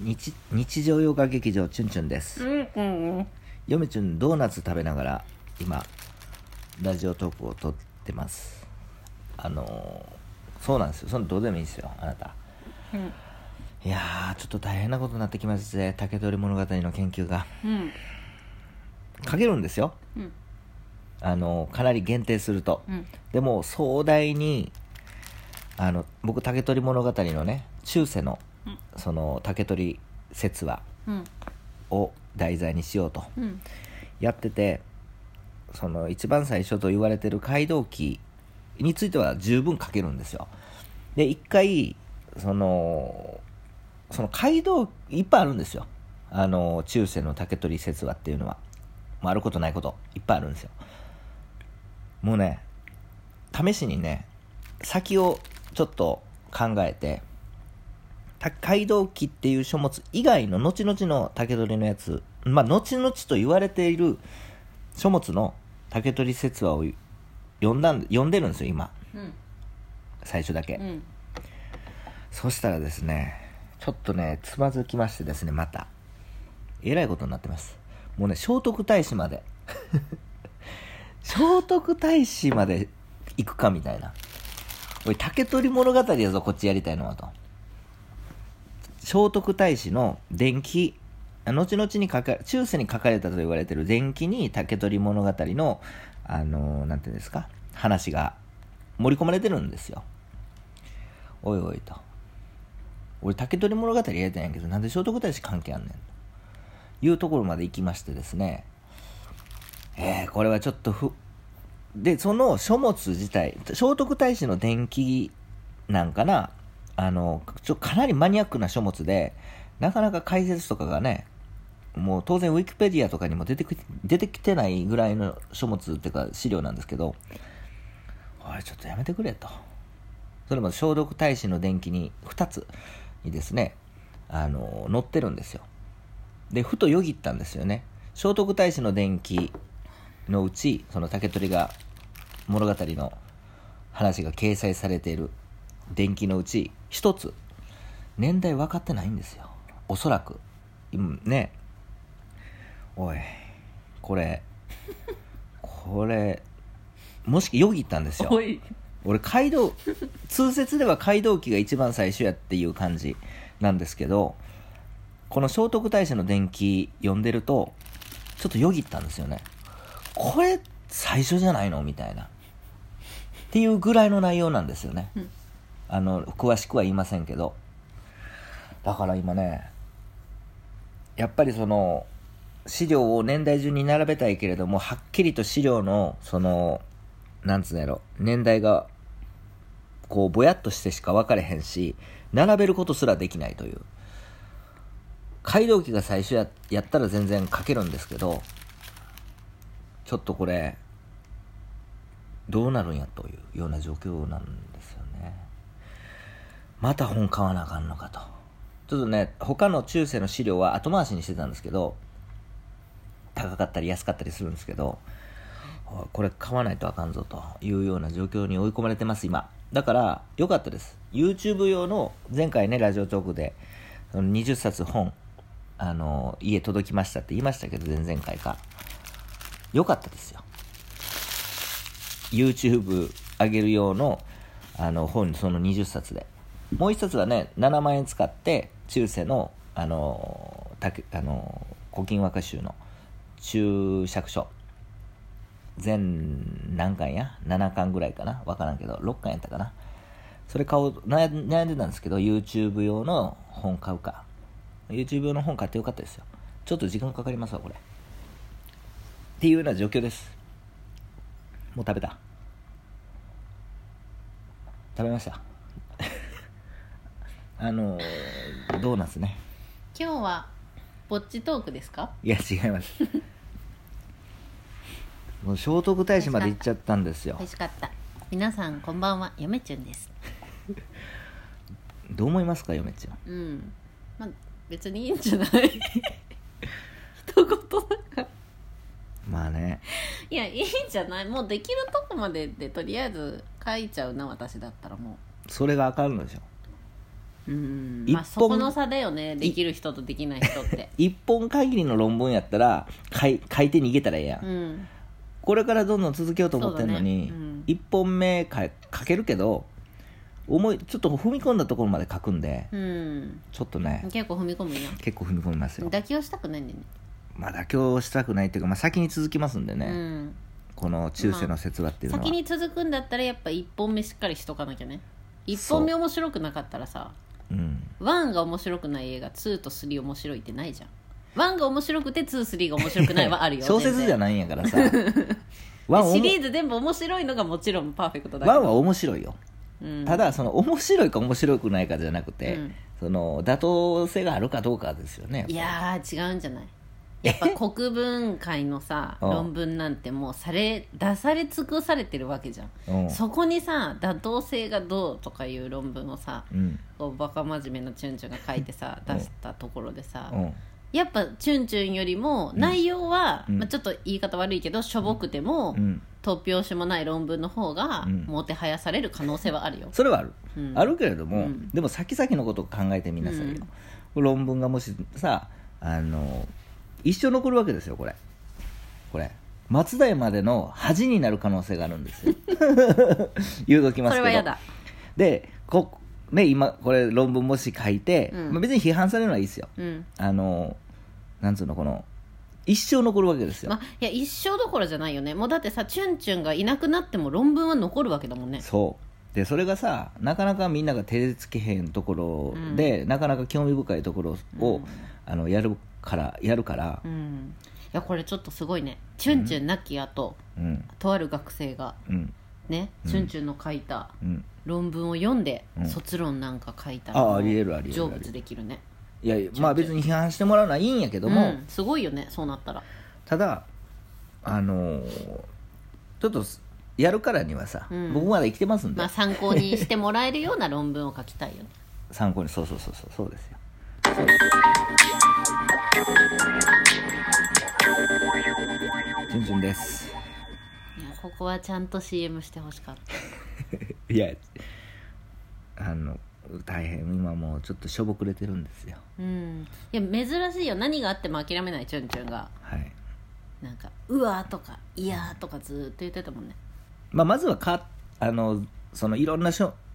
日日常洋画劇場チュンチュンです。うんうんうん嫁チュンドーナツ食べながら今ラジオトークを撮ってます。あのーそうなんですよ。そのどうでもいいんですよあなた。うん。いやーちょっと大変なことになってきましてね竹取物語の研究が。うん。書けるんですよ。うん。あのーかなり限定すると、うん。でも壮大にあの僕竹取物語のね中世のうんその竹取説話うん。を題材にしようとうん。やっててその一番最初と言われてる街道記については十分書けるんですよ。で一回そのその街道いっぱいあるんですよ。あの中世の竹取説話っていうのは、まあ、あることないこといっぱいあるんですよ。もうね試しにね先をちょっと考えてた街道記っていう書物以外の後々の竹取のやつ。まあ後々と言われている書物の竹取説話を読んだん読んでるんですよ今。うん。最初だけ、うん。そしたらですねちょっとねつまずきましてですねまた。えらいことになってます。もうね聖徳太子まで。聖徳太子まで行くかみたいな。おい竹取物語やぞこっちやりたいのはと聖徳太子の伝記後々に書か中世に書かれたと言われている伝記に竹取物語のあのなんていうんですか話が盛り込まれてるんですよ。おいおいと。俺竹取物語やりたいんやけどなんで聖徳太子関係あんねんと。いうところまで行きましてですね。えー、これはちょっとふでその書物自体聖徳太子の伝記なんかなあのちょかなりマニアックな書物でなかなか解説とかがねもう当然ウィキペディアとかにも出てき出てきてないぐらいの書物っていうか資料なんですけどおいちょっとやめてくれと。それも聖徳太子の伝記に2つにですねあの載ってるんですよ。でふとよぎったんですよね。聖徳太子の伝記のうちその竹取が物語の話が掲載されている伝記のうち一つ。年代分かってないんですよ。おそらく。うんね。おいこれこれもしよぎったんですよ。俺街道通説では街道記が一番最初やっていう感じなんですけどこの聖徳太子の伝記読んでるとちょっとよぎったんですよね。これ最初じゃないのみたいな。っていうぐらいの内容なんですよね、うんあの詳しくは言いませんけど。だから今ねやっぱりその資料を年代順に並べたいけれどもはっきりと資料のそのなんつうんやろ年代がこうぼやっとしてしか分かれへんし並べることすらできないという。街道記が最初ややったら全然書けるんですけどちょっとこれどうなるんやというような状況なんですよね。また本買わなあかんのかと。ちょっとね他の中世の資料は後回しにしてたんですけど高かったり安かったりするんですけどこれ買わないとあかんぞというような状況に追い込まれてます今。だから良かったです。YouTube 用の前回ねラジオトークで20冊本あの家届きましたって言いましたけど前々回か。良かったですよ。YouTube 上げる用のあの本その20冊で。もう1冊はね7万円使って中世のあのたけあの古今和歌集の注釈書。全何巻や？7巻ぐらいかな？分からんけど6巻やったかな？それ買おう悩悩んでたんですけど YouTube 用の本買うか。YouTube 用の本買ってよかったですよ。ちょっと時間かかりますわこれ。っていうような状況です。もう食べた。食べました。あのードーナツね？今日はぼっちトークですか？いや違います。もう聖徳太子まで行っちゃったんですよ。美味しかった。皆さんこんばんは嫁ちゅんです。どう思いますか嫁ちゃん？うん。まあ別にいいんじゃない。一言だから。まあね。いやいいんじゃない？もうできるとこまででとりあえず書いちゃうな私だったらもそれがあかんのでしょうん。まあそこの差だよねできる人とできない人って。一本限りの論文やったら書い書いて逃げたらええやん、うん。これからどんどん続けようと思ってるのに、ね。うん。一本目か書けるけど思いちょっと踏み込んだところまで書くんでうん。ちょっとね。結構踏み込むんや結構踏み込みますよ。妥協したくないんだよね。まあ妥協したくないっていうか、まあ、先に続きますんでね、うん。この中世の説話っていうのは、先に続くんだったらやっぱ1本目しっかりしとかなきゃね。1本目面白くなかったらさうん、1が面白くない映画2と3面白いってないじゃん。1が面白くて23が面白くないはあるよ 小説じゃいないんやからさ。ワンおもシリーズ全部面白いのがもちろんパーフェクトだけどワンは面白いよ、うん。ただその面白いか面白くないかじゃなくて、うん。その妥当性があるかどうかですよねいやー違うんじゃない？やっぱ国文会のさ うん。論文なんてもうされ出され尽くされてるわけじゃん、うん。そこにさ妥当性がどうとかいう論文をさうん。こうバカ真面目なチュンチュンが書いてさうん。出したところでさ、うん。やっぱチュンチュンよりも内容は、うん。まあ、ちょっと言い方悪いけどしょぼくても、うん。突拍子もない論文の方がうん。もてはやされる可能性はあるよ、それはある、うん。あるけれども、うん。でも先々のことを考えてみなさいよ、論文がもしさあの一生残るわけですよこれ。これ。松代までの恥になる可能性があるんですよ。言うときますけど。それは嫌だ。でこね今これ論文もし書いて、うん。まあ、別に批判されるのはいいですよ。うん。あのなんつうのこの一生残るわけですよ、まあ、いや一生どころじゃないよね。もうだってさチュンチュンがいなくなっても論文は残るわけだもんね。そうでそれがさなかなかみんなが手つけへんところで、なかなか興味深いところを、うん。あのやるからやるから。うん。いやこれちょっとすごいね。チュンチュンなき後、うん。とある学生がうん。ね、うん。チュンチュンの書いたうん。論文を読んで、うん。卒論なんか書いたらあありえるありえる成仏できるね。いやまあ別に批判してもらうのはいいんやけども、うん、すごいよねそうなったら。ただあのーちょっとやるからにはさ、うん。僕まだ生きてますんで、まあ参考にしてもらえるような論文を書きたいよね。参考にそうそうそうそうそうですよ。チュンチュンです。いやここはちゃんと CM してほしかった。いやあの大変今もうちょっとしょぼくれてるんですよ。うん。いや珍しいよ。何があっても諦めないチュンチュンが。はい、なんか「うわ」とか「いや」とかずーっと言ってたもんねまあ、まずはかあのそのいろんな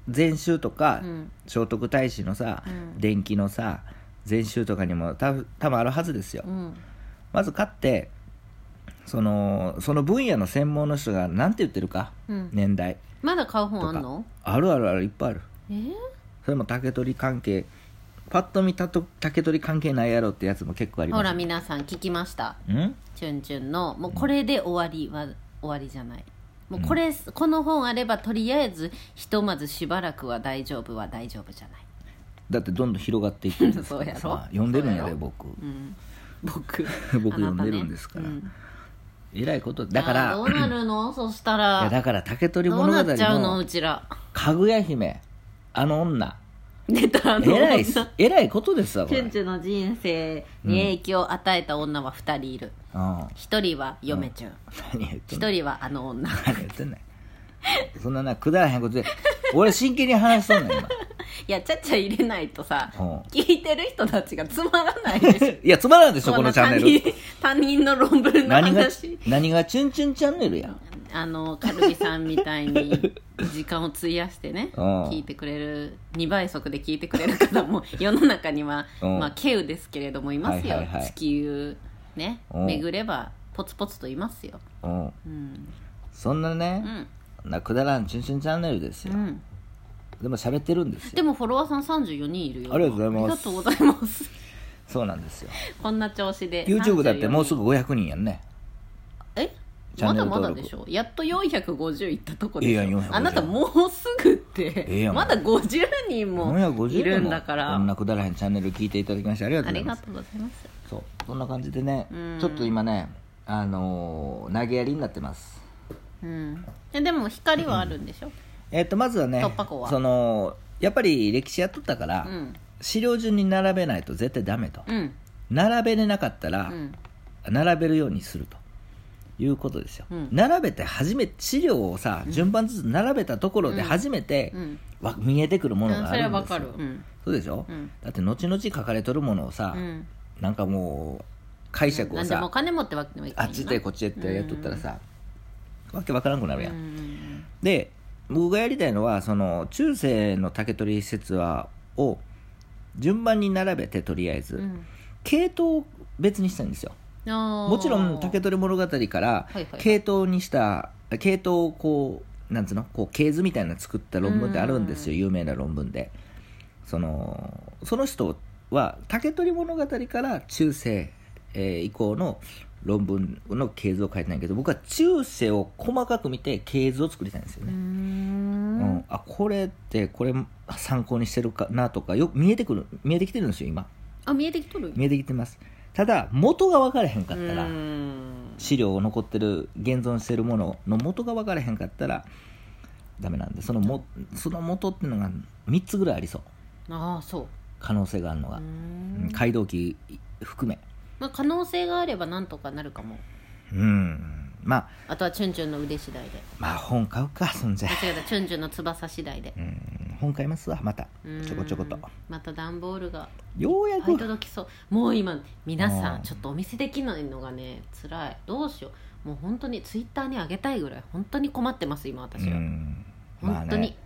禅宗とか、うん。聖徳太子のさ、うん。伝記のさ禅宗とかにも多分多分あるはずですよ、うん。まず買ってそのその分野の専門の人が何て言ってるか、うん。年代。まだ買う本あんの？あるあるあるいっぱいある。えー？それも竹取関係パッと見たと竹取関係ないやろってやつも結構あります。ほら皆さん聞きました。ん？チュンチュンの。もうこれで終わりは終わりじゃないもうこれ、この本あればとりあえずひとまずしばらくは大丈夫は大丈夫じゃない。だってどんどん広がっていくんですか そう読んでるんやで僕。うん。僕。僕読んでるんですから。うん。えらいこと。だかあらーどうなるの？そしたいやらだから竹取どう物語なっちゃうのの？うちら。かぐや姫。あの女出たあの。えらいえらいことですわこれ。ュンチュンの人生に影響を与えた女は2人いる。うん。一人は嫁チュン何言って一んの？人はあの女。何言ってんねんそんななくだらへんことで。俺真剣に話しとんねん今。いやちゃっちゃ入れないとさうん。聞いてる人たちがつまらないでしょ。いやつまらんでしょこのチャンネル。他人他人の論文の何が話何がチュンチュンチャンネルやあのカルビさんみたいに時間を費やしてね うん。聞いてくれる2倍速で聞いてくれる方も 世の中には、うん。まあ稀有ですけれどもいますよ、はいはいはい。地球ねうん。巡ればポツポツといますよ。うん。うん。そんなうね、ん、なくだらんチュンチャンネルですよ、うん、でも喋ってるんですよ。でもフォロワーさん34人いるよ。ありがとうございます。ありがとうございます。そうなんですよ。こんな調子で YouTube だってもうすぐぐ500人やんねまだまだでしょ？やっと450いったとこでしょ？いや450あなたもうすぐって、ええやんまだ50人も450いるんだから。こんなくだらへんチャンネル聞いていただきましてありがとうあございます。りがとうございます。そうそんな感じでねうん。ちょっと今ねあのー投げやりになってます。うん。えでも光はあるんでしょ？えっとまずはね突破口は。そのやっぱり歴史やっとったから、うん。資料順に並べないと絶対ダメと、うん。並べれなかったら、うん。並べるようにするということですよ、うん。並べて初め資料をさ順番ずつ並べたところで初めて、うん。わ見えてくるものがあるんですよ。わかる。うん。そうでしょ、うん。だって後々書かれとるものをさ、うん。なんかもう解釈をさ金持ってわけにはいかあっち行ってこっち行ってやっとったらさ、わけわからんくなるやん、うん。で僕がやりたいのはその中世の竹取説話を順番に並べてとりあえず、うん。系統を別にしたいんですよももちろん竹取物語から系統にした系統をこうなんつうのこう系図みたいなの作った論文ってあるんですよ。有名な論文で。そのその人は竹取物語から中世、えー以降の論文の系図を書いてないけど僕は中世を細かく見て系図を作りたいんですよね、うん。ん。あこれってこれ参考にしてるかなとかよく見えてくる見えてきてるんですよ今。あ見えてきとる？見えてきてますただ元が分からへんかったらうん。資料を残ってる現存してるものの元が分からへんかったらダメなんでそのもその元っていうのが3つぐらいありそう。ああそう。可能性があるのが。うー、うんん街道記含め。まあ可能性があればなんとかなるかも。うん。まああとはチュンチュンの腕次第で。まあ本買うかそんじゃ。間違えたチュンチュンの翼次第で。うん本買いますわまた。うんちょこちょこと。また段ボールがようやく。届きそう。もう今皆さうん。んちょっとお見せできないのがね辛い。どうしよう。もう本当にツイッターに上げたいぐらい本当に困ってます今私は、本当に、ね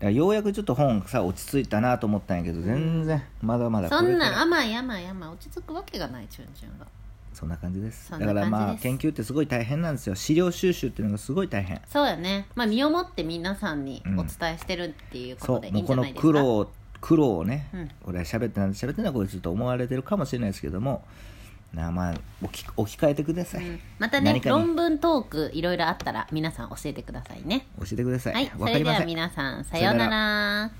だからようやくちょっと本さ落ち着いたなと思ったんやけど全然まだまだこそんな甘い甘い甘い。落ち着くわけがないチュンチュンがそんな感じです。だからまあ研究ってすごい大変なんですよ。資料収集っていうのがすごい大変。そうやね。まあ身をもって皆さんにお伝えしてるっていうことでいいもうんこのじゃないですか、苦労苦労をね、うん。これは喋ってなんで喋ってんだこいつと思われてるかもしれないですけどもなあまあ置き置き換えてください、うん。またね論文トークいろいろあったら皆さん教えてくださいね。教えてください、はい。それではわかりません。皆さんさようなら